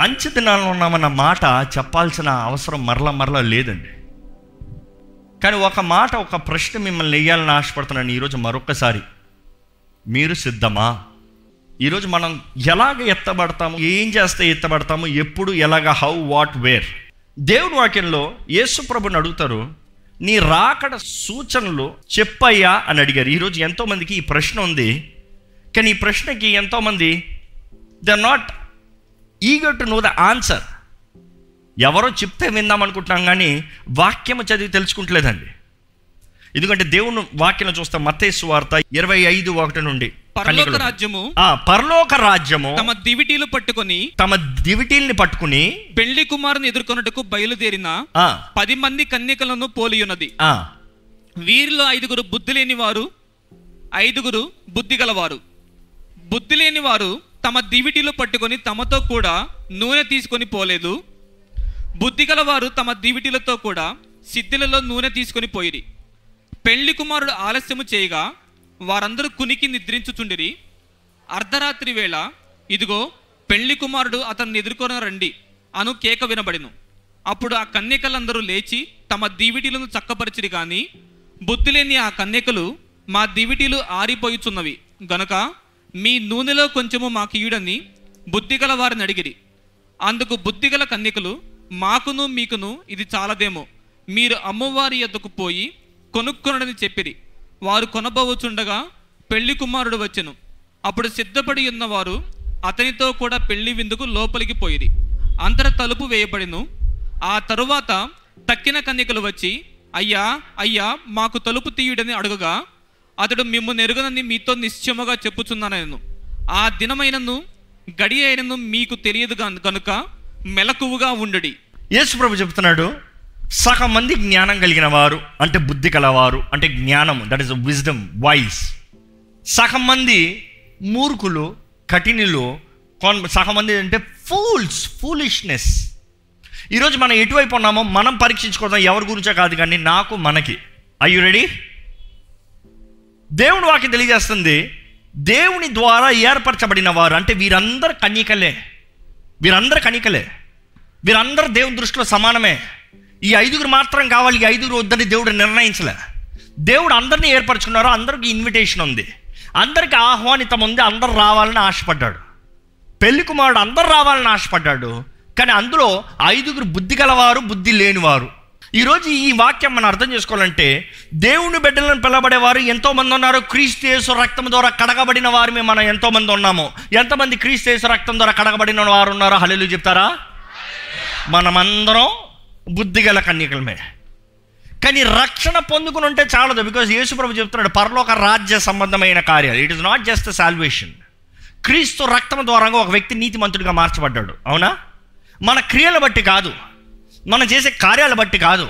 అంచె దినాల్లో ఉన్నామన్న మాట చెప్పాల్సిన అవసరం మరల మరల లేదండి. కానీ ఒక మాట ఒక ప్రశ్న మిమ్మల్ని వేయాలని ఆశపడుతున్నాను ఈరోజు మరొకసారి మీరు సిద్ధమా? ఈరోజు మనం ఎలాగ ఎత్తబడతాము ఏం చేస్తే ఎత్తబడతాము ఎప్పుడు ఎలాగ హౌ వాట్ వేర్? దేవుడి వాక్యంలో యేసు ప్రభుని అడుగుతారు నీ రాకడ సూచనలు చెప్పయ్యా అని అడిగారు. ఈరోజు ఎంతోమందికి ఈ ప్రశ్న ఉంది. కానీ ఈ ప్రశ్నకి ఎంతోమంది they are not eager to know the answer ఎవరో చెప్తే విందాం అనుకుంటున్నాం కానీ వాక్యము చదివి తెలుసుకుంటలేదండి. ఎందుకంటే దేవుని వాక్యం చూస్తాం మత్తేసు వార్త ఇరవై ఐదు ఒకటి నుండి పరలోక. రాజ్యము ఆ పరలోక రాజ్యము తమ దివిటీలు పట్టుకొని తమ దివిటీల్ని పట్టుకుని పెళ్ళి కుమారుని ఎదుర్కొన్నట్టుకు బయలుదేరిన పది మంది కన్యకలను పోలియున్నది ఆ. వీరిలో ఐదుగురు బుద్ధి లేని వారు ఐదుగురు బుద్ధి గలవారు. బుద్ధి లేని వారు తమ దివిటీలు పట్టుకొని తమతో కూడా నూనె తీసుకొని పోలేదు. బుద్ధి గలవారు తమ దివిటీలతో కూడా సిద్ధిలలో నూనె తీసుకొని పోయిరి. పెళ్ళి కుమారుడు ఆలస్యము చేయగా వారందరూ కునికి నిద్రించుచుండిరి. అర్ధరాత్రి వేళ ఇదిగో పెళ్ళి కుమారుడు అతన్ని ఎదుర్కొని రండి అను కేక వినబడిను. అప్పుడు ఆ కన్యకలందరూ లేచి తమ దీవిటీలను చక్కపరిచిరి కానీ బుద్ధి లేని ఆ కన్యకలు మా దివిటీలు ఆరిపోయుచున్నవి. గనక మీ నూనెలో కొంచెము మాకు ఇయుడని బుద్ధిగల వారిని అడిగిరి. అందుకు బుద్ధిగల కన్యకలు మాకును మీకును ఇది చాలదేమో. మీరు అమ్మవారి యొద్దకు పోయి కొనుక్కొనడని చెప్పిరి. వారు కొనబోవచుండగా పెళ్ళి కుమారుడు వచ్చెను. అప్పుడు సిద్ధపడి ఉన్నవారు అతనితో కూడా పెళ్ళి విందుకు లోపలికి పోయిరి. అంతర తలుపు వేయబడిను. ఆ తరువాత తక్కిన కన్యకలు వచ్చి అయ్యా అయ్యా మాకు తలుపు తీయుడని అడుగగా అతడు మిమ్మల్ని ఎరుగనని మీతో నిశ్చయముగా చెప్పుచున్నానను. ఆ దినమైనను గడి అయినను మీకు తెలియదు కనుక మెలకువగా ఉండడి. యేసు ప్రభు చెప్తున్నాడు సగం మంది జ్ఞానం కలిగిన వారు అంటే బుద్ధి కలవారు అంటే జ్ఞానం దట్ ఇస్ విజ్డమ్ వాయిస్ సగం మంది మూర్ఖులు కఠినులు కొన్ సగం మంది అంటే ఫూల్స్ ఫూలిష్నెస్ ఈరోజు మనం ఎటువైపు ఉన్నామో మనం పరీక్షించుకోవడం ఎవరి గురించో కాదు కానీ నాకు మనకి. అయ్యు రెడీ దేవుని వాక్యం తెలియజేస్తుంది దేవుని ద్వారా ఏర్పరచబడిన వారు అంటే వీరందరు కన్యకలే వీరందరు కనికలే వీరందరూ దేవుని దృష్టిలో సమానమే. ఈ ఐదుగురు మాత్రం కావాలి ఈ ఐదుగురు వద్దని దేవుడు నిర్ణయించలే. దేవుడు అందరినీ ఏర్పరచుకున్నారు అందరికి ఇన్విటేషన్ ఉంది. అందరికి ఆహ్వానితం ఉంది అందరు రావాలని ఆశపడ్డాడు. పెళ్ళి కుమారుడు అందరు రావాలని ఆశపడ్డాడు. కానీ అందులో ఐదుగురు బుద్ధి గలవారు బుద్ధి లేనివారు. ఈరోజు ఈ వాక్యం మనం అర్థం చేసుకోవాలంటే దేవుని బిడ్డలను పిలబడేవారు ఎంతోమంది ఉన్నారు. క్రీస్తు యేసు రక్తం ద్వారా కడగబడిన వారు మనం ఎంతోమంది ఉన్నామో. ఉన్నాము ఎంతమంది క్రీస్తు యేసు రక్తం ద్వారా కడగబడిన వారు ఉన్నారో? హలీలు చెప్తారా? మనమందరం బుద్ధిగల కన్యకలమే. కానీ రక్షణ పొందుకుని ఉంటే చాలదు. బికాజ్ యేసుప్రభు చెప్తున్నాడు పరలోక రాజ్య సంబంధమైన కార్యాలు. It is not just salvation Kristu రక్తం ద్వారా ఒక వ్యక్తి నీతిమంతుడిగా మార్చబడ్డాడు. అవునా? మన క్రియలు బట్టి కాదు. మనం చేసే కార్యాల బట్టి కాదు.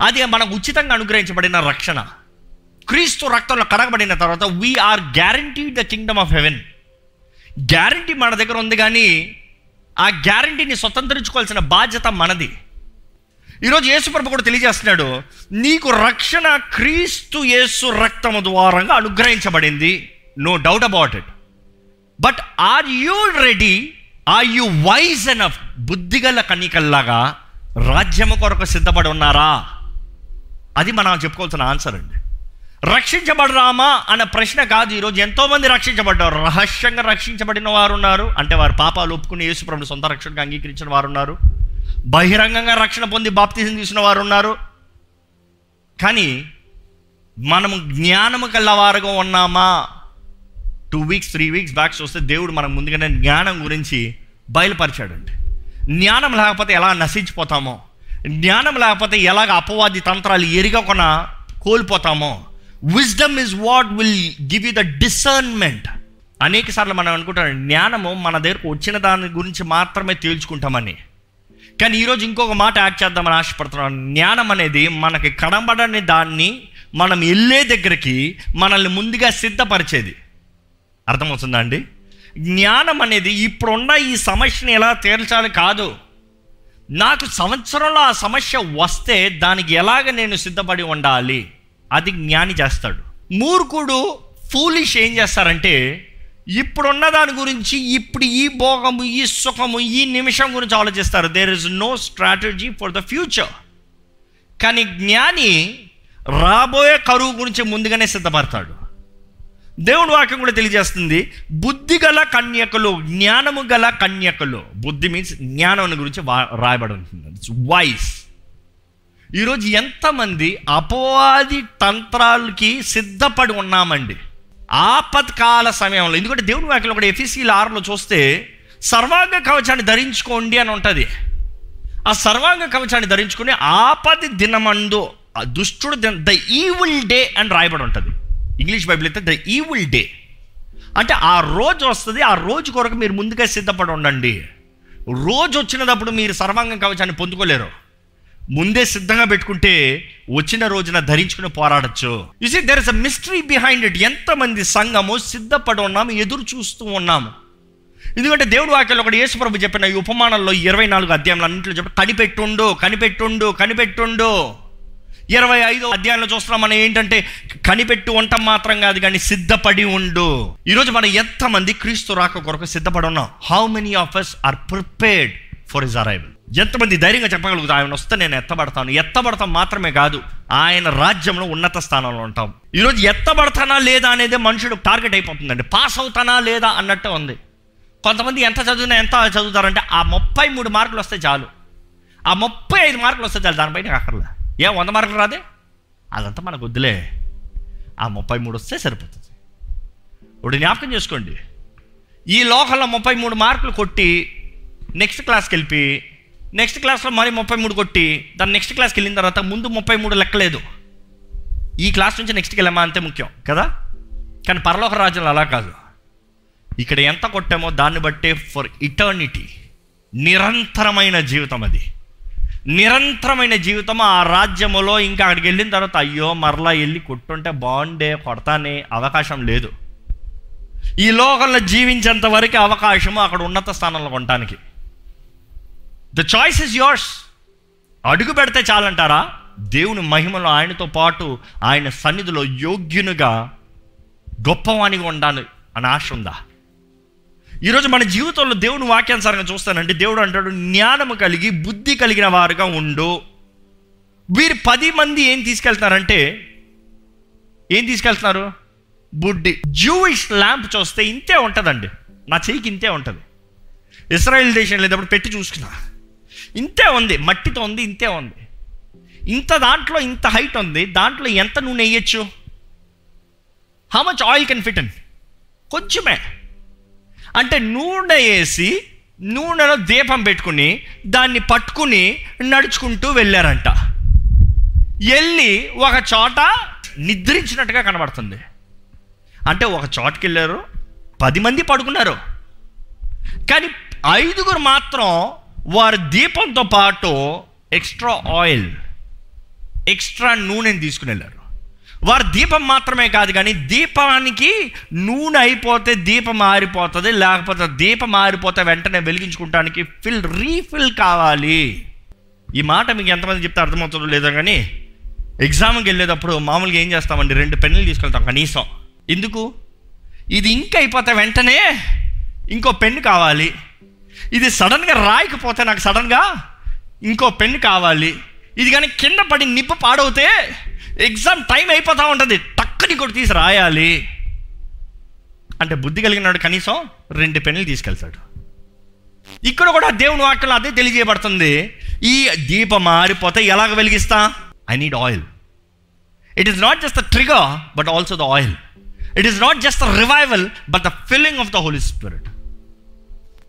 అది మనకు ఉచితంగా అనుగ్రహించబడిన రక్షణ. క్రీస్తు రక్తంలో కడగబడిన తర్వాత we are guarantee the kingdom of heaven guarantee మన దగ్గర ఉంది కానీ ఆ గ్యారంటీని స్వతంత్రించుకోవాల్సిన బాధ్యత మనది. ఈరోజు యేసుప్రభు కూడా తెలియజేస్తున్నాడు నీకు రక్షణ క్రీస్తు యేసు రక్తము ద్వారంగా అనుగ్రహించబడింది. No doubt about it but are you ready are you wise enough బుద్ధిగల కన్నికల్లాగా రాజ్యము కొరకు సిద్ధపడి ఉన్నారా? అది మనం చెప్పుకోవాల్సిన ఆన్సర్ అండి. రక్షించబడరామా అనే ప్రశ్న కాదు ఈరోజు ఎంతోమంది రక్షించబడ్డారు. రహస్యంగా రక్షించబడిన వారు ఉన్నారు. అంటే వారు పాపాలు ఒప్పుకుని యేసుప్రభుని సొంత రక్షణగా అంగీకరించిన వారు ఉన్నారు. బహిరంగంగా రక్షణ పొంది బాప్తిజం తీసిన వారు ఉన్నారు. కానీ మనము జ్ఞానము కలవారుగా ఉన్నామా? Two weeks three weeks backs వస్తే దేవుడు మనకు ముందుగానే జ్ఞానం గురించి బయలుపరిచాడండి. జ్ఞానం లేకపోతే ఎలా నశించిపోతామో? జ్ఞానం లేకపోతే ఎలాగ అపవాది తంత్రాలు ఎరగకుండా కోల్పోతామో? Wisdom is what will give you the discernment అనేక సార్లు మనం అనుకుంటాం జ్ఞానము మన దగ్గరకు వచ్చిన దాని గురించి మాత్రమే తేల్చుకుంటామని. కానీ ఈరోజు ఇంకొక మాట యాడ్ చేద్దామని ఆశపడుతున్నాను. జ్ఞానం అనేది మనకి కనబడని దాన్ని మనం వెళ్ళే దగ్గరికి మనల్ని ముందుగా సిద్ధపరిచేది. అర్థమవుతుందా అండి? జ్ఞానం అనేది ఇప్పుడున్న ఈ సమస్యని ఎలా తీర్చాలి కాదు. నాకు సంవత్సరంలో ఆ సమస్య వస్తే దానికి ఎలాగ నేను సిద్ధపడి ఉండాలి? అది జ్ఞాని చేస్తాడు. మూర్ఖుడు ఫూలిష్ ఏం చేస్తారంటే ఇప్పుడున్న దాని గురించి ఇప్పుడు ఈ భోగము ఈ సుఖము ఈ నిమిషం గురించి ఆలోచిస్తారు. There is no strategy for the future కానీ జ్ఞాని రాబోయే కరువు గురించి ముందుగానే సిద్ధపడతాడు. దేవుడు వాక్యం కూడా తెలియజేస్తుంది బుద్ధి గల కన్యకలు జ్ఞానము గల కన్యకలు. బుద్ధి మీన్స్ జ్ఞానం గురించి రాయబడి ఉంటుంది. ఇట్స్ వాయిస్ ఈరోజు ఎంతమంది అపవాది తంత్రాలకి సిద్ధపడి ఉన్నామండి. ఆపత్కాల సమయంలో ఎందుకంటే దేవుని వాక్యంలో కూడా ఎఫీసీల ఆరులో చూస్తే సర్వాంగ కవచాన్ని ధరించుకోండి అని ఉంటుంది. ఆ సర్వాంగ కవచాన్ని ధరించుకుని ఆపది దినమందు ఆ దుష్టుడు ద ఈవిల్ డే అని రాయబడి ఉంటుంది. ఇంగ్లీష్ బైబిల్ అయితే ద ఈవిల్ డే. అంటే ఆ రోజు వస్తుంది ఆ రోజు కొరకు మీరు ముందుగా సిద్ధపడి ఉండండి. రోజు వచ్చినప్పుడు మీరు సర్వాంగం కవచాన్ని పొందుకోలేరు. ముందే సిద్ధంగా పెట్టుకుంటే వచ్చిన రోజున ధరించుకుని పోరాడచ్చు. Is there is a mystery behind it ఎంతమంది సంఘము సిద్ధపడి ఉన్నాము ఎదురు చూస్తూ ఉన్నాము. ఎందుకంటే దేవుడు వాక్యాలు ఒకటి యేసుప్రభు చెప్పిన ఈ ఉపమానంలో ఇరవై నాలుగు అధ్యాయంలో అన్నింటిలో చెప్పి కనిపెట్టుండు కనిపెట్టుండు కనిపెట్టుండు. ఇరవై ఐదో అధ్యాయంలో చూస్తున్నాం మనం ఏంటంటే కనిపెట్టు వంట మాత్రం కాదు కానీ సిద్ధపడి ఉండు. ఈరోజు మనం ఎంతమంది క్రీస్తు రాక కొరకు సిద్ధపడి ఉన్నాం? How many of us are prepared for is arrival ఎంతమంది ధైర్యంగా చెప్పగలుగుతాం ఆయన వస్తే నేను ఎత్తబడతాను. ఎత్తబడతాం మాత్రమే కాదు ఆయన రాజ్యంలో ఉన్నత స్థానంలో ఉంటాం. ఈరోజు ఎత్తబడతానా లేదా అనేది మనుషుడు టార్గెట్ అయిపోతుందండి. పాస్ అవుతానా లేదా అన్నట్టు ఉంది. కొంతమంది ఎంత చదివినా ఎంత చదువుతారంటే ఆ ముప్పై మూడు మార్కులు వస్తే చాలు. ఆ ముప్పై ఐదు మార్కులు వస్తే చాలు. దానిపైన అక్కర్లే. ఏ వంద మార్కులు రాదే? అదంతా మనకు వద్దులే. ఆ ముప్పై మూడు వస్తే సరిపోతుంది. ఇప్పుడు జ్ఞాపకం చేసుకోండి. ఈ లోకంలో ముప్పై మూడు మార్కులు కొట్టి నెక్స్ట్ క్లాస్కి వెళ్ళి నెక్స్ట్ క్లాస్లో మరి ముప్పై మూడు కొట్టి దాని నెక్స్ట్ క్లాస్కి వెళ్ళిన తర్వాత ముందు ముప్పై మూడు లెక్కలేదు. ఈ క్లాస్ నుంచి నెక్స్ట్కి వెళ్ళమా అంతే ముఖ్యం కదా? కానీ పరలోక రాజ్యంలో అలా కాదు. ఇక్కడ ఎంత కొట్టామో దాన్ని బట్టే ఫర్ ఇటర్నిటీ నిరంతరమైన జీవితం అది. నిరంతరమైన జీవితం ఆ రాజ్యములో ఇంకా అక్కడికి వెళ్ళిన తర్వాత అయ్యో మరలా వెళ్ళి కొట్టుంటే బాగుండే కొడతానే అవకాశం లేదు. ఈ లోకంలో జీవించేంత వరకు అవకాశము అక్కడ ఉన్నత స్థానంలో ఉండటానికి. ద చాయిస్ ఇస్ యోర్స్ అడుగు పెడితే చాలంటారా? దేవుని మహిమలో ఆయనతో పాటు ఆయన సన్నిధిలో యోగ్యునిగా గొప్పవాణిగా ఉండాలి అని ఆశ ఉందా? ఈరోజు మన జీవితంలో దేవుని వాక్యానుసారంగా చూస్తానంటే దేవుడు అంటాడు జ్ఞానము కలిగి బుద్ధి కలిగిన వారుగా ఉండు. వీరు పది మంది ఏం తీసుకెళ్తున్నారంటే ఏం తీసుకెళ్తున్నారు? బుడ్డి. జూయిష్ ల్యాంప్ చూస్తే ఇంతే ఉంటుందండి. నా చెయ్యికి ఇంతే ఉంటుంది. ఇస్రాయల్ దేశం లేదప్పుడు పెట్టి చూసుకున్నా. ఇంతే ఉంది. మట్టితో ఉంది ఇంతే ఉంది. ఇంత దాంట్లో ఇంత హైట్ ఉంది. దాంట్లో ఎంత నూనె వేయచ్చు? How much oil can fit and కొంచెమే. అంటే నూనె వేసి నూనెలో దీపం పెట్టుకుని దాన్ని పట్టుకుని నడుచుకుంటూ వెళ్ళారంట. వెళ్ళి ఒక చోట నిద్రించినట్టుగా కనబడుతుంది. అంటే ఒక చోటకి వెళ్ళారు పది మంది పడుకున్నారు. కానీ ఐదుగురు మాత్రం వారి దీపంతో పాటు ఎక్స్ట్రా ఆయిల్ ఎక్స్ట్రా నూనెని తీసుకుని వెళ్ళారు. వారి దీపం మాత్రమే కాదు కానీ దీపానికి నూనె అయిపోతే దీపం మారిపోతుంది లేకపోతే దీపం మారిపోతే వెంటనే వెలిగించుకుంటానికి ఫిల్ రీఫిల్ కావాలి. ఈ మాట మీకు ఎంతమంది చెప్తే అర్థమవుతుందో లేదో కానీ ఎగ్జామ్కి వెళ్ళేటప్పుడు మామూలుగా ఏం చేస్తామండి? రెండు పెన్నులు తీసుకెళ్తాం కనీసం. ఎందుకు? ఇది ఇంక అయిపోతే వెంటనే ఇంకో పెన్ను కావాలి. ఇది సడన్గా రాయకపోతే నాకు సడన్గా ఇంకో పెన్ను కావాలి. ఇది కానీ కింద పడి నిప్పు పాడవుతే ఎగ్జామ్ టైం అయిపోతూ ఉంటుంది. టక్కని కూడా తీసి రాయాలి. అంటే బుద్ధి కలిగినాడు కనీసం రెండు పెన్నులు తీసుకెళ్తాడు. ఇక్కడ కూడా దేవుని వాక్యం అదే తెలియజేయబడుతుంది. ఈ దీపం మారిపోతే ఎలాగ వెలిగిస్తా? I need oil it is not just the trigger but also the oil it is not just the revival but the filling of the Holy Spirit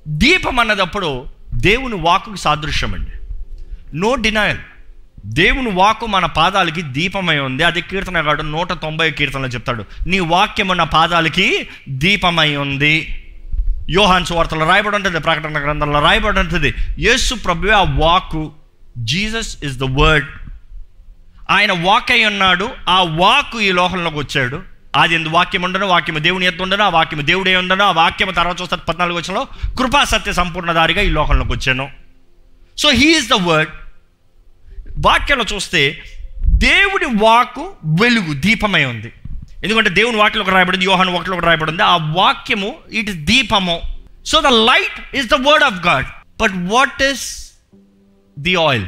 దీపం అన్నదప్పుడు దేవుని వాకుకి సాదృశ్యం అండి నో డినయల్ దేవుని వాక్కు మన పాదాలకి దీపమై ఉంది. అది కీర్తనగాడు నూట తొంభై కీర్తనలో చెప్తాడు. నీ వాక్యము నా పాదాలకి దీపమై ఉంది. యోహాన్ సువార్తలో రాయబడి ఉంటుంది ప్రకటన గ్రంథంలో రాయబడి ఉంటుంది. యేసు ప్రభు ఆ వాకు జీసస్ ఇస్ ద వర్డ్. ఆయన వాక్ అయి ఉన్నాడు ఆ వాక్ ఈ లోకంలోకి వచ్చాడు. అది ఎందు వాక్యం ఉండను వాక్యము దేవుని ఎత్తు ఉండను ఆ వాక్యము దేవుడే ఉండను ఆ వాక్యము తర్వాత చూస్తే పద్నాలుగు వచ్చిన కృపా సత్య సంపూర్ణ దారిగా ఈ లోకంలోకి వచ్చాను. So he is the word వాక్యంలో చూస్తే దేవుడి వాకు వెలుగు దీపమై ఉంది. ఎందుకంటే దేవుని వాక్యంలో ఒక రాయబడింది యోహాన్ ఒకటిలో ఒక రాయబడింది. ఆ వాక్యము ఇట్ ఇస్ దీపము. So the light is the word of God but what is the oil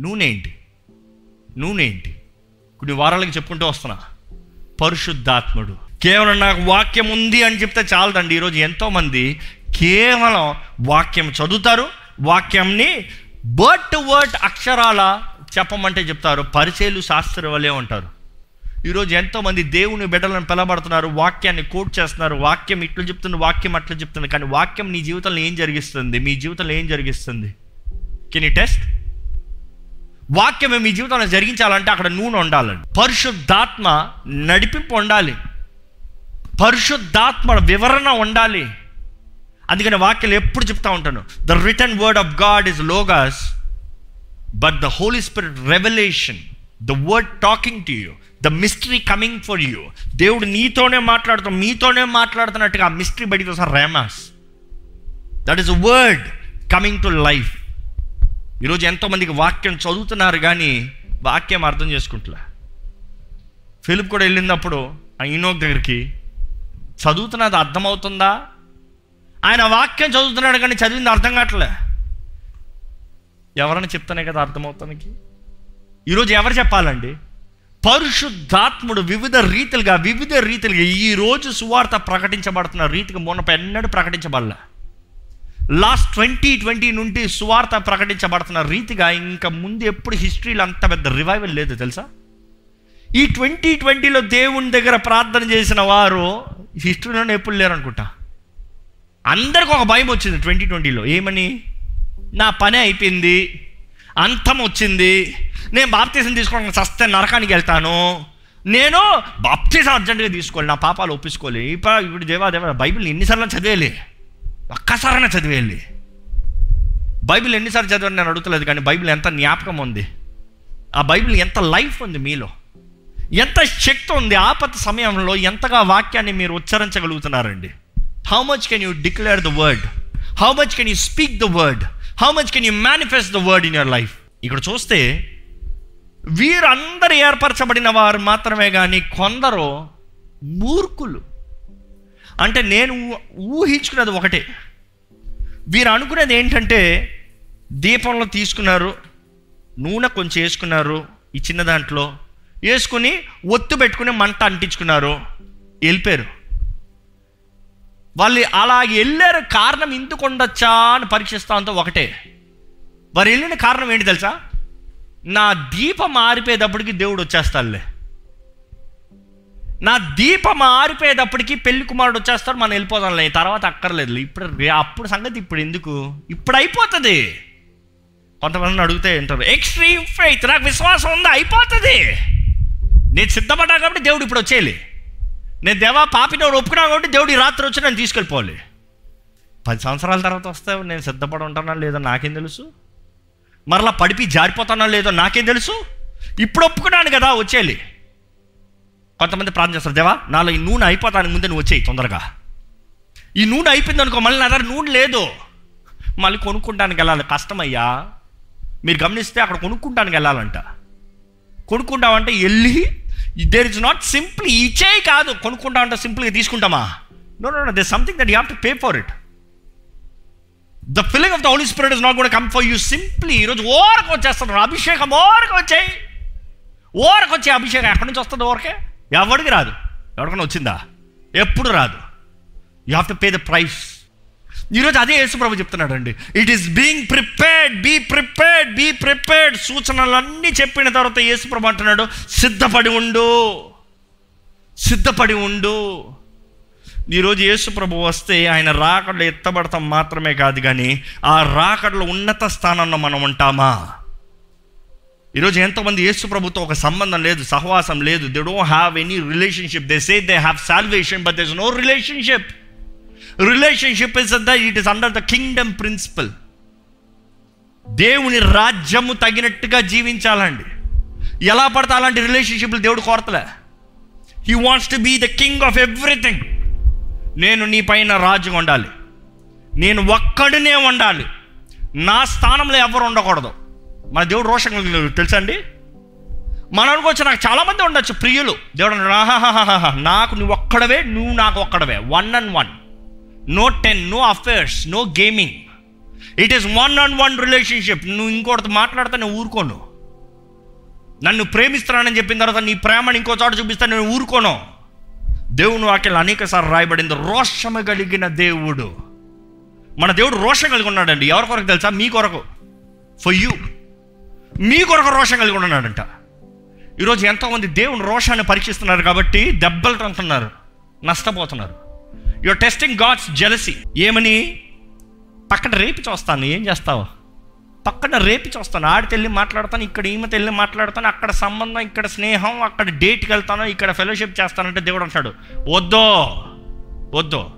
నూనె ఏంటి? నూనె ఏంటి? కొన్ని వారాలకి చెప్పుకుంటూ వస్తున్నా. పరిశుద్ధాత్ముడు. కేవలం నాకు వాక్యం ఉంది అని చెప్తే చాలదండి. ఈరోజు ఎంతోమంది కేవలం వాక్యం చదువుతారు వాక్యంని వర్డ్ టు వర్డ్ అక్షరాల చెప్పమంటే చెప్తారు. పరిచయలు శాస్త్ర వలే ఉంటారు. ఈరోజు ఎంతోమంది దేవుని బిడ్డలను పిలబడుతున్నారు వాక్యాన్ని కోట్ చేస్తున్నారు వాక్యం ఇట్లు చెప్తుంది వాక్యం అట్లా చెప్తుంది కానీ వాక్యం నీ జీవితంలో ఏం జరిగిస్తుంది? మీ జీవితంలో ఏం జరిగిస్తుంది? కెన్ యూ టెస్ట్ వాక్యమే మీ జీవితంలో జరిగించాలంటే అక్కడ నూనె ఉండాలండి. పరిశుద్ధాత్మ నడిపింపు ఉండాలి. పరిశుద్ధాత్మ వివరణ ఉండాలి. అందుకని వాక్యాలు ఎప్పుడు చెప్తా ఉంటాను. The return word of God is logos but the Holy Spirit revolution the word talking to you the mystery coming for you దేవుడు నీతోనే మాట్లాడుతాం మీతోనే మాట్లాడుతున్నట్టుగా ఆ మిస్టరీ బయటికి వస్తారు rhemas that is word coming to life ఈరోజు ఎంతోమందికి వాక్యం చదువుతున్నారు కానీ వాక్యం అర్థం చేసుకుంటులే. ఫిలిప్ కూడా వెళ్ళినప్పుడు ఆ ఇనోక్ దగ్గరికి చదువుతున్నది అర్థమవుతుందా? ఆయన వాక్యం చదువుతున్నాడు కానీ చదివింది అర్థం కావట్లే. ఎవరైనా చెప్తానే కదా అర్థమవుతానికి? ఈరోజు ఎవరు చెప్పాలండి? పరిశుద్ధాత్ముడు వివిధ రీతిలుగా వివిధ రీతిలుగా ఈ రోజు సువార్త ప్రకటించబడుతున్న రీతికి మొన్నపై ఎన్నడూ ప్రకటించబడలే. లాస్ట్ ట్వంటీ ట్వంటీ నుండి సువార్త ప్రకటించబడుతున్న రీతిగా ఇంకా ముందు ఎప్పుడు హిస్టరీలో అంత పెద్ద రివైవల్ లేదు తెలుసా? ఈ ట్వంటీ ట్వంటీలో దేవుని దగ్గర ప్రార్థన చేసిన వారు హిస్టరీలోనే ఎప్పుడు లేరు అనుకుంటా అందరికి ఒక భయం వచ్చింది ట్వంటీ ట్వంటీలో. ఏమని? నా పని అయిపోయింది. అంతం వచ్చింది. నేను బాప్తీసం తీసుకోవడం సస్తే నరకానికి వెళ్తాను. నేను బాప్తీసం అర్జెంటుగా తీసుకోవాలి. నా పాపాలు ఒప్పించుకోవాలి. ఇప్పుడు ఇప్పుడు దేవా దేవా బైబిల్ ఎన్నిసార్లు చదివేయాలి? ఒక్కసారైనా చదివేయాలి. బైబిల్ ఎన్నిసార్లు చదివాను నేను అడుగుతలేదు కానీ బైబిల్ ఎంత జ్ఞాపకం ఉంది. ఆ బైబిల్ ఎంత లైఫ్ ఉంది మీలో. ఎంత శక్తి ఉంది ఆపత్ సమయంలో ఎంతగా వాక్యాన్ని మీరు ఉచ్చరించగలుగుతున్నారండి. How much can you declare the word how much can you speak the word how much can you manifest the word in your life ఇక్కడ చూస్తే వీరందరూ ఏర్పరచబడిన వారు మాత్రమే కానీ కొందరు మూర్ఖులు. అంటే నేను ఊహించుకున్నది ఒకటే. వీరు అనుకునేది ఏంటంటే దీపంలో తీసుకున్నారు నూనె కొంచెం వేసుకున్నారు ఈ చిన్న దాంట్లో వేసుకుని ఒత్తు పెట్టుకుని మంట అంటించుకున్నారు. వెళ్ళిపోయారు. వాళ్ళు అలా వెళ్ళారు కారణం ఎందుకు ఉండొచ్చా అని పరీక్షిస్తామంతా ఒకటే. వారు వెళ్ళిన కారణం ఏంటి తెలుసా? నా దీపం ఆరిపోయేటప్పటికి దేవుడు వచ్చేస్తాడులే. నా దీపం ఆరిపోయేటప్పటికి పెళ్ళి కుమారుడు వచ్చేస్తాడు మనం వెళ్ళిపోదాంలే. తర్వాత అక్కర్లేదు. ఇప్పుడు అప్పుడు సంగతి ఇప్పుడు ఎందుకు? ఇప్పుడు అయిపోతుంది. కొంతమందిని అడిగితే ఉంటారు ఎక్స్ట్రీమ్ ఫెయిత్ నాకు విశ్వాసం ఉంది అయిపోతుంది. నేను సిద్ధపడ్డా కాబట్టి దేవుడు ఇప్పుడు వచ్చేయాలి. నేను దేవా పాపిని ఒప్పుకున్నాను కాబట్టి దేవుడు ఈ రాత్రి వచ్చి నేను తీసుకెళ్ళిపోవాలి. పది సంవత్సరాల తర్వాత వస్తే నేను సిద్ధపడి ఉంటానా లేదో నాకేం తెలుసు? మరలా పడిపి జారిపోతానా లేదో నాకేం తెలుసు? ఇప్పుడు ఒప్పుకున్నాను కదా వచ్చేయాలి కొంతమంది ప్రార్థన చేస్తారు దేవా నాలో ఈ నూనె అయిపోతానికి ముందే నువ్వు వచ్చేయి తొందరగా. ఈ నూనె అయిపోయింది అనుకో మళ్ళీ నా దగ్గర నూనె లేదు. మళ్ళీ కొనుక్కుంటానికి వెళ్ళాలి. కష్టమయ్యా. మీరు గమనిస్తే అక్కడ కొనుక్కుంటానికి వెళ్ళాలంట. కొనుక్కుంటామంటే వెళ్ళి దేర్ ఇస్ నాట్ సింప్లీ ఇచ్చే కాదు. కొనుక్కుంటా అంటే సింపుల్గా తీసుకుంటామా? No no no they something that you have to pay for it the filling of the Holy Spirit is not కూడా కమ్ ఫర్ యూ సింప్లీ ఈరోజు ఓరకు వచ్చేస్తున్నారు అభిషేకం ఓరకు వచ్చాయి. ఓరకు వచ్చే అభిషేకం ఎక్కడి నుంచి వస్తుంది ఓరకే? ఎవరికి రాదు. ఎవరికైనా వచ్చిందా? ఎప్పుడు రాదు. You have to pay the price ఈరోజు అదే యేసుప్రభు చెప్తున్నాడు అండి it is being prepared be prepared be prepared సూచనలన్నీ చెప్పిన తర్వాత యేసుప్రభు అంటున్నాడు సిద్ధపడి ఉండు. సిద్ధపడి ఉండు. ఈరోజు యేసుప్రభు వస్తే ఆయన రాకడలో ఎత్తబడతాం మాత్రమే కాదు కానీ ఆ రాకడలో ఉన్నత స్థానంలో మనం ఉంటామా? ఈరోజు ఎంతోమంది యేసు ప్రభుతో ఒక సంబంధం లేదు సహవాసం లేదు. They don't have any relationship they say they have salvation but there's no relationship relationship is the it is under the kingdom principle దేవుని రాజ్యము తగినట్టుగా జీవించాలండి. ఎలా పడతా అలాంటి రిలేషన్షిప్లు దేవుడు కోరతలే? He wants to be the king of everything నేను నీ పైన రాజు ఉండాలి. నేను ఒక్కడినే ఉండాలి. నా స్థానంలో ఎవరు ఉండకూడదు. మన దేవుడు రోషం తెలుసా అండి? మన అనుకోవచ్చు నాకు చాలా మంది ఉండొచ్చు ప్రియులు. దేవుడు అన్నాడు నాకు నువ్వు ఒక్కడవే నువ్వు నాకు ఒక్కడవే. One and one no ten no affairs no gaming it is one and one relationship నువ్వు ఇంకోటి మాట్లాడితే నేను ఊరుకోను. నన్ను ప్రేమిస్తున్నానని చెప్పిన తర్వాత నీ ప్రేమను ఇంకో చోట చూపిస్తే నేను ఊరుకోను. దేవుని వాక్యాలు అనేక సార్లు రాయబడింది రోషము కలిగిన దేవుడు. మన దేవుడు రోషం కలిగి ఉన్నాడండి. ఎవరి కొరకు తెలుసా? మీ కొరకు. ఫర్ యూ మీ కొరకు రోషం కలిగి ఉన్నాడంట. ఈరోజు ఎంతోమంది దేవుని రోషాన్ని పరీక్షిస్తున్నారు కాబట్టి దెబ్బలు తంటున్నారు నష్టపోతున్నారు. యువర్ టెస్టింగ్ గాడ్స్ జెలసీ ఏమని? పక్కన రేపి చూస్తాను. ఏం చేస్తావు? పక్కన రేపి చూస్తాను. ఆడికి వెళ్ళి మాట్లాడతాను ఇక్కడ ఈమెతో వెళ్ళి మాట్లాడతాను అక్కడ సంబంధం ఇక్కడ స్నేహం అక్కడ డేట్కి వెళ్తాను ఇక్కడ ఫెలోషిప్ చేస్తానంటే దేవుడు అంటాడు. వద్దో వద్దో.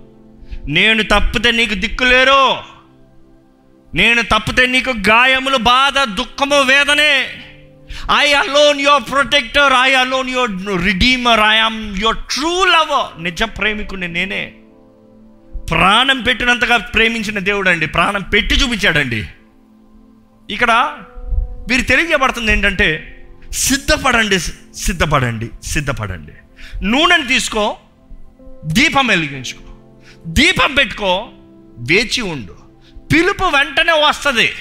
నేను తప్పితే నీకు దిక్కులేరు నేను తప్పితే నీకు గాయములు బాధ దుఃఖము వేదనే. I alone your protector I alone your redeemer I am your true lover నిజ ప్రేమికుని నేనే. ప్రాణం పెట్టినంతగా ప్రేమించిన దేవుడు అండి ప్రాణం పెట్టి చూపించాడండి. ఇక్కడ వీరు తెలియజేయబడుతుంది ఏంటంటే సిద్ధపడండి సిద్ధపడండి సిద్ధపడండి. నూనెని తీసుకో దీపం వెలిగించుకో. దీపం పెట్టుకో వేచి ఉండు. పిలుపు వెంటనే వస్తుంది.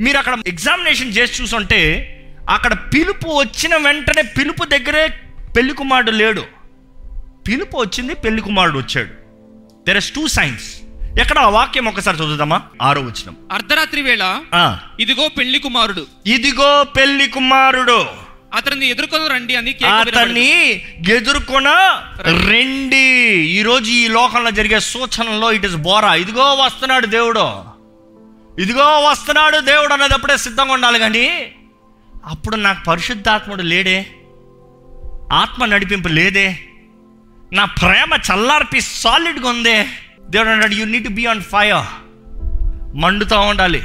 మీరు అక్కడ ఎగ్జామినేషన్ చేసి చూసుంటే అక్కడ పిలుపు వచ్చిన వెంటనే పిలుపు దగ్గరే పెళ్ళి కుమారుడు లేడు. పిలుపు వచ్చింది పెళ్ళి కుమారుడు వచ్చాడు. దెర్ ఇస్ టూ సైన్స్ ఎక్కడ ఆ వాక్యం ఒకసారి చదువుదామా? ఆరో వచ్చినం అర్ధరాత్రి వేళ ఇదిగో పెళ్ళి కుమారుడు. ఇదిగో పెళ్ళి కుమారుడు. అతన్ని ఎదుర్కొని రండి అని. అతన్ని ఎదుర్కొన రెండి. ఈరోజు ఈ లోకంలో జరిగే సూచనలో ఇట్ ఇస్ బోరా. ఇదిగో వస్తున్నాడు దేవుడు. ఇదిగో వస్తున్నాడు దేవుడు అన్నదప్పుడే సిద్ధంగా ఉండాలి కానీ అప్పుడు నాకు పరిశుద్ధాత్ముడు లేడే. ఆత్మ నడిపింపు లేదే. నా ప్రేమ చల్లార్పి సాలిడ్గా ఉందే. దేవుడు అన్నాడు you need be on fire మండుతూ ఉండాలి.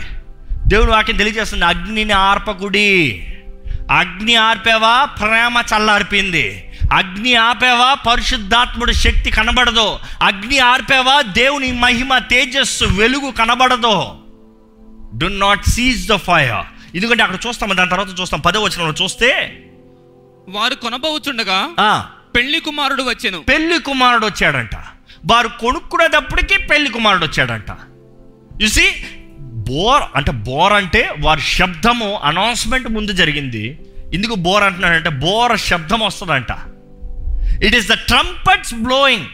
దేవుడు వాక్యం తెలియజేస్తుంది అగ్నిని ఆర్పకుడి. అగ్ని ఆర్పేవా? ప్రేమ చల్లార్పింది. అగ్ని ఆపేవా? పరిశుద్ధాత్ముడి శక్తి కనబడదు. అగ్ని ఆర్పేవా? దేవుని మహిమ తేజస్సు వెలుగు కనబడదు. Do not cease the fire ఎందుకంటే అక్కడ చూస్తాం దాని తర్వాత చూస్తాం పదో వచనంలో చూస్తే వారు కొనబోచుండగా ఆ, పెళ్ళి కుమారుడు వచ్చాను. పెళ్ళి కుమారుడు వచ్చాడంట. వారు కొనుక్కునేటప్పటికీ పెళ్ళి కుమారుడు వచ్చాడంట. చూసి బోర్ అంటే బోర్ అంటే వారి శబ్దము అనౌన్స్మెంట్ ముందు జరిగింది. ఎందుకు బోర్ అంటున్నాడంటే బోర్ శబ్దం వస్తుందంట. It is the trumpets blowing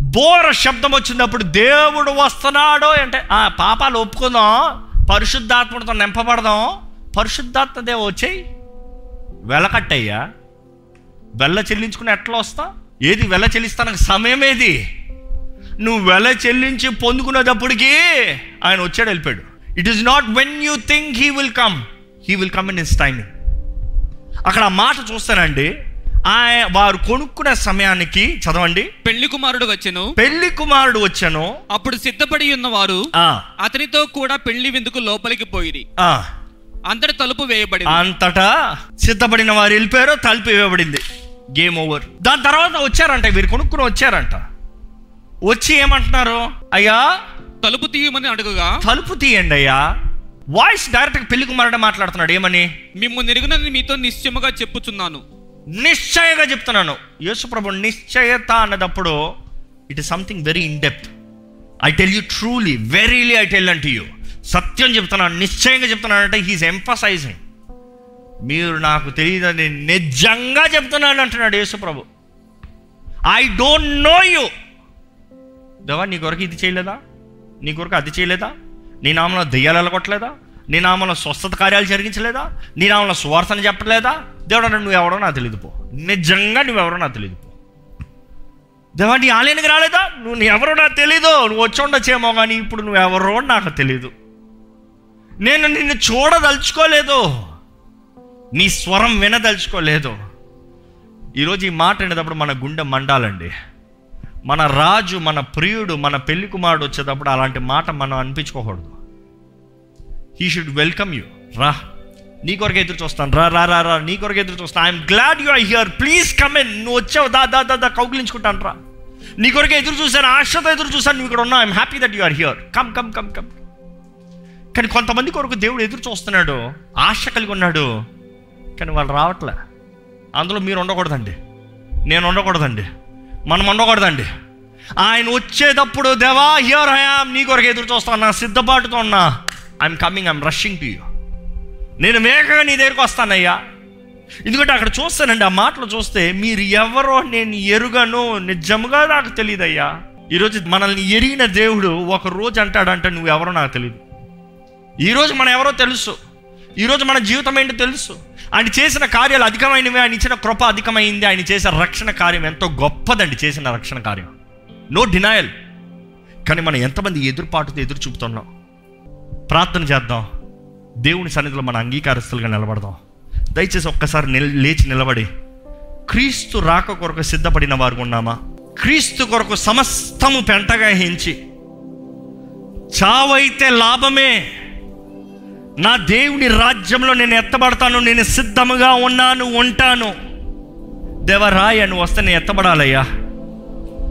బోర శబ్దం వచ్చినప్పుడు దేవుడు వస్తున్నాడు అంటే ఆ పాపాలు ఒప్పుకుందాం పరిశుద్ధాత్మతో నింపబడదాం పరిశుద్ధాత్మ దేవ వచ్చేయి. వెలకట్టయ్యా. వెల్ల చెల్లించుకుని ఎట్లా వస్తా? ఏది వెల చెల్లిస్తానికి సమయం ఏది నువ్వు వెల చెల్లించి పొందుకునేటప్పటికి ఆయన వచ్చాడు వెళ్ళిపోయాడు. It is not when you think he will come he will come in his timing అక్కడ ఆ మాట చూస్తానండి. ఆయన వారు కొనుక్కునే సమయానికి చదవండి. పెళ్ళి కుమారుడు వచ్చెను. పెళ్ళి కుమారుడు వచ్చాను. అప్పుడు సిద్ధపడి ఉన్నవారు ఆ, అతనితో కూడా పెళ్ళి విందుకు లోపలికి ఆ, అందరి తలుపు వేయబడింది. అంతటా సిద్ధపడిన వారు వెళ్ళిపోయారు తలుపు ఇవ్వబడింది గేమ్ ఓవర్ దాని తర్వాత వచ్చారంట వీరు కొనుక్కుని వచ్చారంట. వచ్చి ఏమంటున్నారు? అయ్యా తలుపు తీయమని అడుగుగా తలుపు తీయండి అయ్యా. వాయిస్ డైరెక్ట్ పెళ్ళి కుమారుడే మాట్లాడుతున్నాడు ఏమని? మిమ్ము నెరుగునని మీతో నిశ్చయముగా చెప్పుచున్నాను. నిశ్చయంగా చెప్తున్నాను. యేసుప్రభు నిశ్చయత అన్నదప్పుడు it is something very in depth I tell you truly verily I tell unto you సత్యం చెప్తున్నాను నిశ్చయంగా చెప్తున్నాను అంటే హీస్ ఎంఫసైజింగ్ మీరు నాకు తెలియదని నిజంగా చెప్తున్నాను అంటున్నాడు యేసుప్రభు. ఐ డోంట్ నో యూ దేవా నీ కొరకు ఇది చేయలేదా? నీ కొరకు అది చేయలేదా? నీ నామంలో దెయ్యాలు వెళ్ళగొట్టలేదా నీ నామంలో స్వస్థత కార్యాలు జరిగించలేదా? నీ నామంలో సువార్తను చెప్పలేదా? దేవుడు నువ్వు ఎవరో నాకు తెలియదు పో. నిజంగా నువ్వెవరో నాకు తెలియదు పో. దేవా నీ ఆలయానికి రాలేదా? నువ్వు నీ ఎవరో నాకు తెలీదు. నువ్వు వచ్చి ఉండొచ్చేమో కానీ ఇప్పుడు నువ్వు ఎవరో నాకు తెలీదు. నేను నిన్ను చూడదలుచుకోలేదు. నీ స్వరం వినదలుచుకోలేదు. ఈరోజు ఈ మాట అనేటప్పుడు మన గుండె మండాలండి. మన రాజు మన ప్రియుడు మన పెళ్ళి కుమారుడు వచ్చేటప్పుడు అలాంటి మాట మనం అనిపించుకోకూడదు. హీ షుడ్ వెల్కమ్ యూ రా. నీ కొరకు ఎదురు చూస్తాను. రా రా రా రా. నీ కొరకు ఎదురు చూస్తాను. I'm glad you are here please come in నువ్వు వచ్చావు. దా దా దా దా కౌగిలించుకుంటాను. రా. నీ కొరకు ఎదురు చూశాను. ఆశతో ఎదురు చూశాను. నువ్వు ఇక్కడ ఉన్నావు. I'm happy that you are here come come come come కానీ కొంతమంది కొరకు దేవుడు ఎదురు చూస్తున్నాడు. ఆశ కలిగి ఉన్నాడు. కానీ వాళ్ళు రావట్లే. అందులో మీరు ఉండకూడదండి. నేను ఉండకూడదండి. మనం ఉండకూడదండి. ఆయన వచ్చేటప్పుడు దేవా హియర్ హయామ్ నీ కొరకు ఎదురు చూస్తున్నా సిద్ధపాటుతో ఉన్నా. I'm coming I'm rushing to you నేను వేగంగా నీ దగ్గరికి వస్తానయ్యా. ఎందుకంటే అక్కడ చూస్తానండి ఆ మాటలు చూస్తే మీరు ఎవరో నేను ఎరుగను నిజముగా నాకు తెలియదయ్యా ఈరోజు మనల్ని ఎరిగిన దేవుడు ఒక రోజు అంటాడంట నువ్వు ఎవరో నాకు తెలియదు ఈరోజు మనం ఎవరో తెలుసు. ఈరోజు మన జీవితం ఏంటో తెలుసు. ఆయన చేసిన కార్యాలు అధికమైనవి ఆయన ఇచ్చిన కృప అధికమైంది ఆయన చేసిన రక్షణ కార్యం ఎంతో గొప్పదండి చేసిన రక్షణ కార్యం. నో డినాయల్ కానీ మనం ఎంతమంది ఎదురుపాటుతో ఎదురు చూపుతున్నాం ప్రార్థన చేద్దాం. దేవుని సన్నిధిలో మన అంగీకారస్తులుగా నిలబడదాం. దయచేసి ఒక్కసారి లేచి నిలబడి క్రీస్తు రాక కొరకు సిద్ధపడిన వారు ఉన్నామా? క్రీస్తు కొరకు సమస్తము పెంటగా హించి చావైతే లాభమే. నా దేవుని రాజ్యంలో నేను ఎత్తబడతాను నేను సిద్ధముగా ఉన్నాను ఉంటాను. దేవరాయ నువ్వు వస్తే నేను ఎత్తబడాలయ్యా.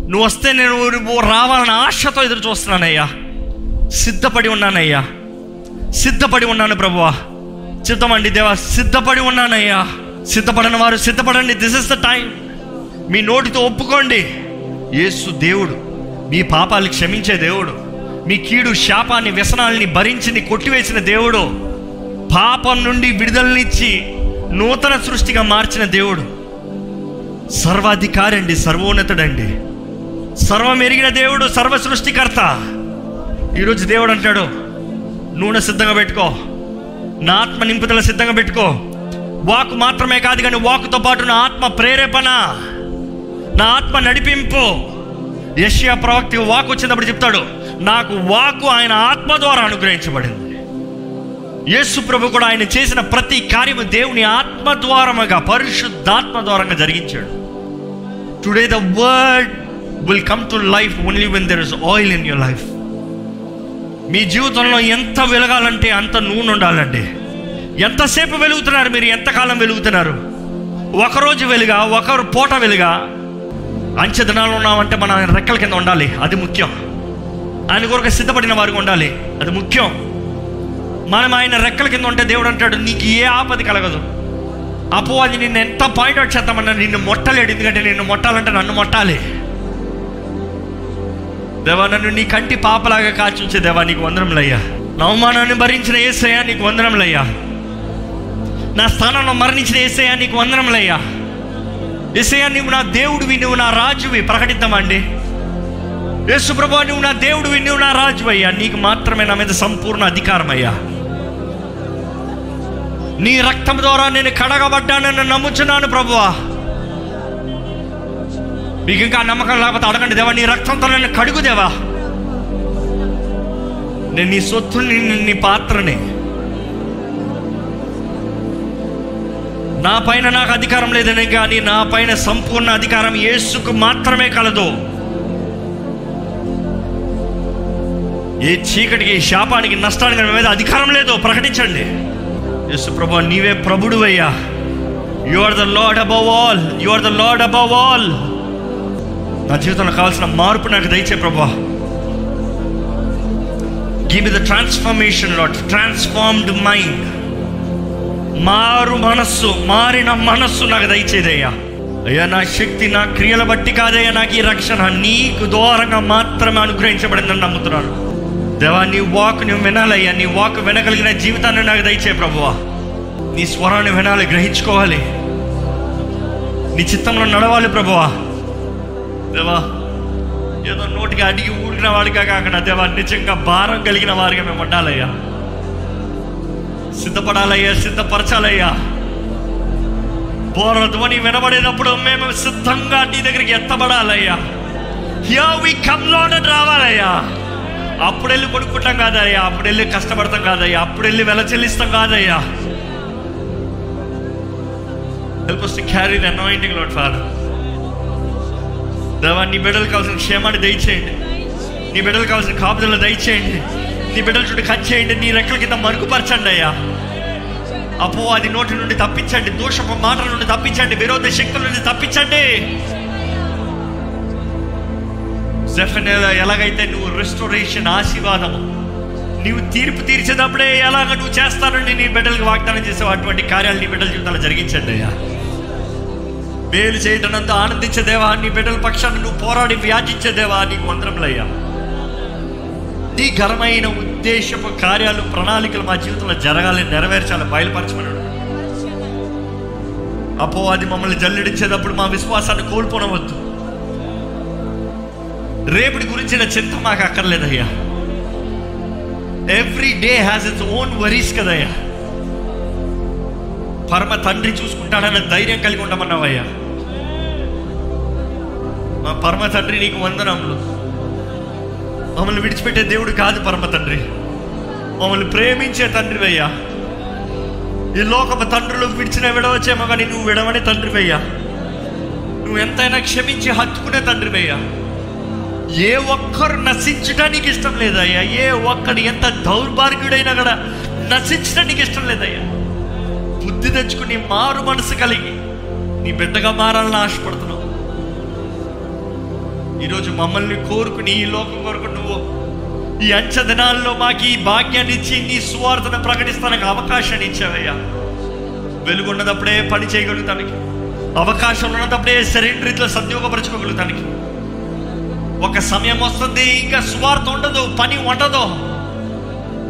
నువ్వు వస్తే నేను రావాలని ఆశతో ఎదురు చూస్తున్నానయ్యా. సిద్ధపడి ఉన్నానయ్యా. సిద్ధపడి ఉన్నాను ప్రభువా. సిద్ధమండి దేవా సిద్ధపడి ఉన్నానయ్యా. సిద్ధపడిన వారు సిద్ధపడండి దిస్ ఇస్ ద టైం మీ నోటితో ఒప్పుకోండి. యేసు దేవుడు మీ పాపాలు క్షమించే దేవుడు. మీ కీడు శాపాన్ని వ్యసనాల్ని భరించింది కొట్టివేసిన దేవుడు. పాపం నుండి విడుదలనిచ్చి నూతన సృష్టిగా మార్చిన దేవుడు. సర్వాధికారి అండి సర్వోన్నతుడండి. సర్వం ఎరిగిన దేవుడు సర్వ సృష్టికర్త. ఈరోజు దేవుడు అంటాడు నూనె సిద్ధంగా పెట్టుకో. నా ఆత్మ నింపుదల సిద్ధంగా పెట్టుకో. వాకు మాత్రమే కాదు కానీ వాకుతో పాటు నా ఆత్మ ప్రేరేపణ. నా ఆత్మ నడిపింపు. యష్యా ప్రవక్తి వాకు వచ్చినప్పుడు చెప్తాడు నాకు వాకు ఆయన ఆత్మ ద్వారా అనుగ్రహించబడింది. యేసు ప్రభు కూడా ఆయన చేసిన ప్రతి కార్యము దేవుని ఆత్మ ద్వారముగా పరిశుద్ధాత్మ ద్వారంగా జరిగించాడు. Today the word will come to life only when there is oil in your life మీ జీవితంలో ఎంత వెలగాలంటే అంత నూనె ఉండాలండి. ఎంతసేపు వెలుగుతున్నారు మీరు? ఎంతకాలం వెలుగుతున్నారు? ఒకరోజు వెలుగా ఒకరు పూట వెలుగా? అంచె దినాలు ఉన్నామంటే మన రెక్కల కింద ఉండాలి. అది ముఖ్యం. ఆయన కొరకు సిద్ధపడిన వారికి ఉండాలి. అది ముఖ్యం. మనం ఆయన రెక్కల కింద ఉంటే దేవుడు అంటాడు నీకు ఏ ఆపది కలగదు. అపో అది నిన్ను ఎంత పాయింట్ అవుట్ చేద్దామన్నా నిన్ను మొట్టలేడు. ఎందుకంటే నిన్ను మొట్టాలంటే నన్ను మొట్టాలి. దేవా నన్ను నీ కంటి పాపలాగా కాచుంచే దేవా నీకు వందరంలయ్యా నా అవమానాన్ని భరించిన ఏసయ్యా నీకు వందరంలయ్యా నా స్థానంలో మరణించిన ఏసయ్యా నీకు వందరంలయ్యా ఏసయ్యా నువ్వు నా దేవుడివి నువ్వు నా రాజువి. ప్రకటిద్దామండి యేసుప్రభా నువ్వు నా దేవుడివి నువ్వు నా రాజు అయ్యా నీకు మాత్రమే నా మీద సంపూర్ణ అధికారం అయ్యా నీ రక్తం ద్వారా నేను కడగబడ్డానని నమ్ముచున్నాను ప్రభువా. మీకు ఇంకా నమ్మకం లేకపోతే అడగండి దేవా నీ రక్తంతో నన్ను కడుగు దేవా. నేను నీ సొత్తుని నీ- నీ పాత్రని. నా పైన నాకు అధికారం లేదని కానీ నా పైన సంపూర్ణ అధికారం యేసుకు మాత్రమే కలదు. ఈ చీకటికి శాపానికి నష్టానికి మీద అధికారం లేదు. ప్రకటించండి. యేసు ప్రభు నీవే ప్రభుడు అయ్యా you are the lord above all you are the lord above all నా జీవితంలో కావాల్సిన మార్పు నాకు దయచే ప్రభా. Give the transformation lord transformed mind మారు మనస్సు మారిన మనస్సు నాకు దయచేదయ్యా. అయ్యా నా శక్తి నా క్రియల బట్టి కాదయ్యా. నాకు ఈ రక్షణ నీకు దూరంగా మాత్రమే అనుగ్రహించబడిందని నమ్ముతున్నాను. దేవా నీ వాక్ నువ్వు వినాలయ్యా నీ వాక్ వినగలిగిన జీవితాన్ని నాకు దయచే ప్రభువా. నీ స్వరాన్ని వినాలి గ్రహించుకోవాలి. నీ చిత్తంలో నడవాలి ప్రభువా. దేవా ఏదో నోటికి అడిగి ఊడిన వాడిగా కాకుండా దేవా నిజంగా భారం కలిగిన వారిగా మేము ఉండాలయ్యా. సిద్ధపడాలయ్యా సిద్ధపరచాలయ్యా. బోర ధ్వని వినబడేటప్పుడు మేము సిద్ధంగా నీ దగ్గరికి ఎత్తబడాలయ్యా. యా వి కమ్ లోన రావాలయ్యా. అప్పుడు వెళ్ళి కొనుక్కుంటాం కాదయ్యా అప్పుడు వెళ్ళి కష్టపడతాం కాదయ్యా అప్పుడు వెళ్ళి వెల చెల్లిస్తాం కాదయ్యా. Help to carry the anointing lord father దేవా నీ బిడ్డలు కావాల్సిన క్షేమాన్ని దయచేయండి. నీ బిడ్డలు కావాల్సిన కాపుదలు దయచేయండి. నీ బిడ్డల చుట్టూ కట్ చేయండి. నీ రెక్కల కింద మరుగుపరచండి అయ్యా. అపో అది నోటి నుండి తప్పించండి. దోషపు మాటల నుండి తప్పించండి. విరోధ శక్తుల నుండి తప్పించండి. జెఫెనెల ఎలాగైతే నువ్వు రెస్టోరేషన్ ఆశీర్వాదము నీవు తీర్పు తీర్చేటప్పుడే ఎలాగ నువ్వు చేస్తానని నీ బిడ్డలకు వాగ్దానం చేసావు అటువంటి కార్యాలు నీ బిడ్డల జీవితాలు జరిగించండి అయ్యా. మేలు చేయటనంత ఆనందించే దేవా నీ బిడ్డల పక్షాన్ని నువ్వు పోరాడి వ్యాధించేదేవా నీకు వందరములయ్యా నీ ఘనమైన ఉద్దేశపు కార్యాలు ప్రణాళికలు మా జీవితంలో జరగాలని నెరవేర్చాలి బయలుపరచమన్నాడు. అపో అది మమ్మల్ని జల్లెడించేటప్పుడు మా విశ్వాసాన్ని కోల్పోనవద్దు. రేపటి గురించిన చింత మాకు అక్కర్లేదయ్యా. Every day has its own worries కదయ్యా. పరమ తండ్రి చూసుకుంటాడన్న ధైర్యం కలిగి ఉండమన్నావయ్యా. మా పరమ తండ్రి నీకు వందనములు. మమ్మల్ని విడిచిపెట్టే దేవుడు కాదు పరమ తండ్రి. మమ్మల్ని ప్రేమించే తండ్రివయ్యా. ఈ లోకపు తండ్రులు విడిచిన విడవచ్చేమో కానీ నువ్వు విడవని తండ్రివయ్యా. నువ్వు ఎంతైనా క్షమించి హత్తుకునే తండ్రివయ్యా. ఏ ఒక్కరు నశించడానికి ఇష్టం లేదయ్యా. ఏ ఒక్కడు ఎంత దౌర్భాగ్యుడైనా కూడా నశించడానికి ఇష్టం లేదయ్యా. బుద్ధి తెచ్చుకుని మారు మనసు కలిగి నీ బిడ్డగా మారాలని ఆశపడుతున్నావు. ఈరోజు మమ్మల్ని కోరుకుని ఈ లోకం కొరకు నువ్వు ఈ అంచ దినాల్లో మాకు ఈ భాగ్యాన్ని ఇచ్చి నీ సువార్తను ప్రకటిస్తానికి అవకాశాన్ని ఇచ్చావయ్యా. వెలుగున్నదప్పుడే పని చేయగలుగుతానికి. అవకాశం ఉన్నదప్పుడే సరైన రీతిలో సద్యోగపరచుకోగలుగుతానికి ఒక సమయం వస్తుంది ఇంకా స్వార్థ ఉండదు పని ఉండదు.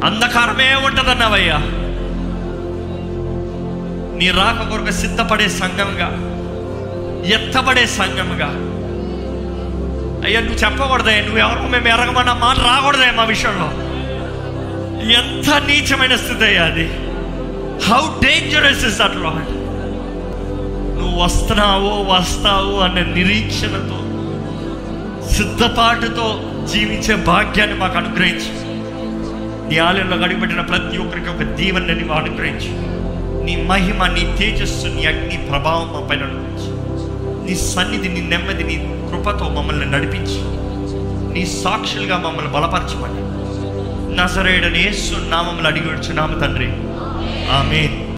అంధకారమే ఉంటదన్నావయ్యా. నీ రాక కొరకు సిద్ధపడే సంఘంగా ఎత్తబడే సంఘంగా అయ్యా నువ్వు చెప్పకూడదయ్యా నువ్వు మేము ఎరగమన్నా మాట రాకూడదయ్యా మా విషయంలో. ఎంత నీచమైన స్థితి అయ్యా అది. హౌ డేంజరస్ ఇస్ అట్లా లాడ్ నువ్వు వస్తున్నావు వస్తావు అనే నిరీక్షణతో సిద్ధపాటుతో జీవించే భాగ్యాన్ని మాకు అనుగ్రహించు. నీ ఆలయంలో అడుగుపెట్టిన ప్రతి ఒక్కరికి ఒక దీవెనని నీవు అనుగ్రహించు. నీ మహిమ నీ తేజస్సు నీ అగ్ని ప్రభావం మా పైన అనుగ్రహించు. నీ సన్నిధి నీ నెమ్మది నీ కృపతో మమ్మల్ని నడిపించి. నీ సాక్షులుగా మమ్మల్ని బలపరచమని. నజరేడని యేసు నామములు అడిగి వచ్చున్నాము తండ్రి. ఆమె